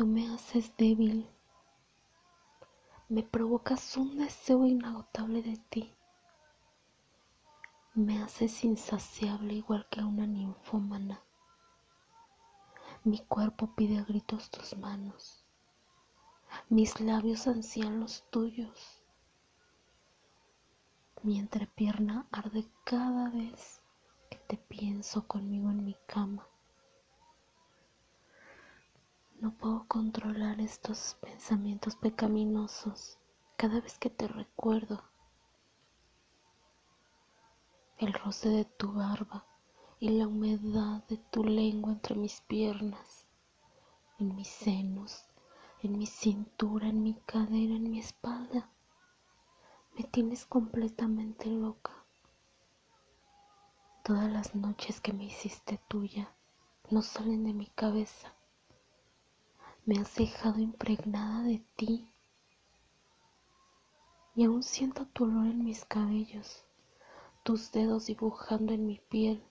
Tú me haces débil, me provocas un deseo inagotable de ti, me haces insaciable igual que una ninfómana. Mi cuerpo pide a gritos tus manos, mis labios ansían los tuyos, mi entrepierna arde cada vez que te pienso conmigo en mi cama. No puedo controlar estos pensamientos pecaminosos cada vez que te recuerdo. El roce de tu barba y la humedad de tu lengua entre mis piernas, en mis senos, en mi cintura, en mi cadera, en mi espalda. Me tienes completamente loca. Todas las noches que me hiciste tuya no salen de mi cabeza me has dejado impregnada de ti. Y aún siento tu olor en mis cabellos, tus dedos dibujando en mi piel,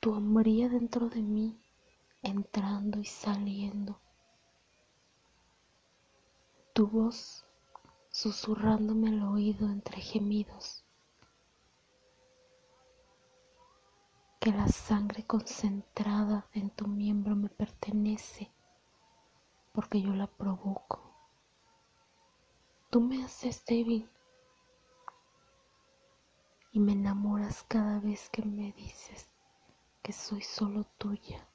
tu hombría dentro de mí, entrando y saliendo, tu voz susurrándome al oído entre gemidos. Que la sangre concentrada en tu miembro me pertenece porque yo la provoco. Tú me haces débil y me enamoras cada vez que me dices que soy solo tuya.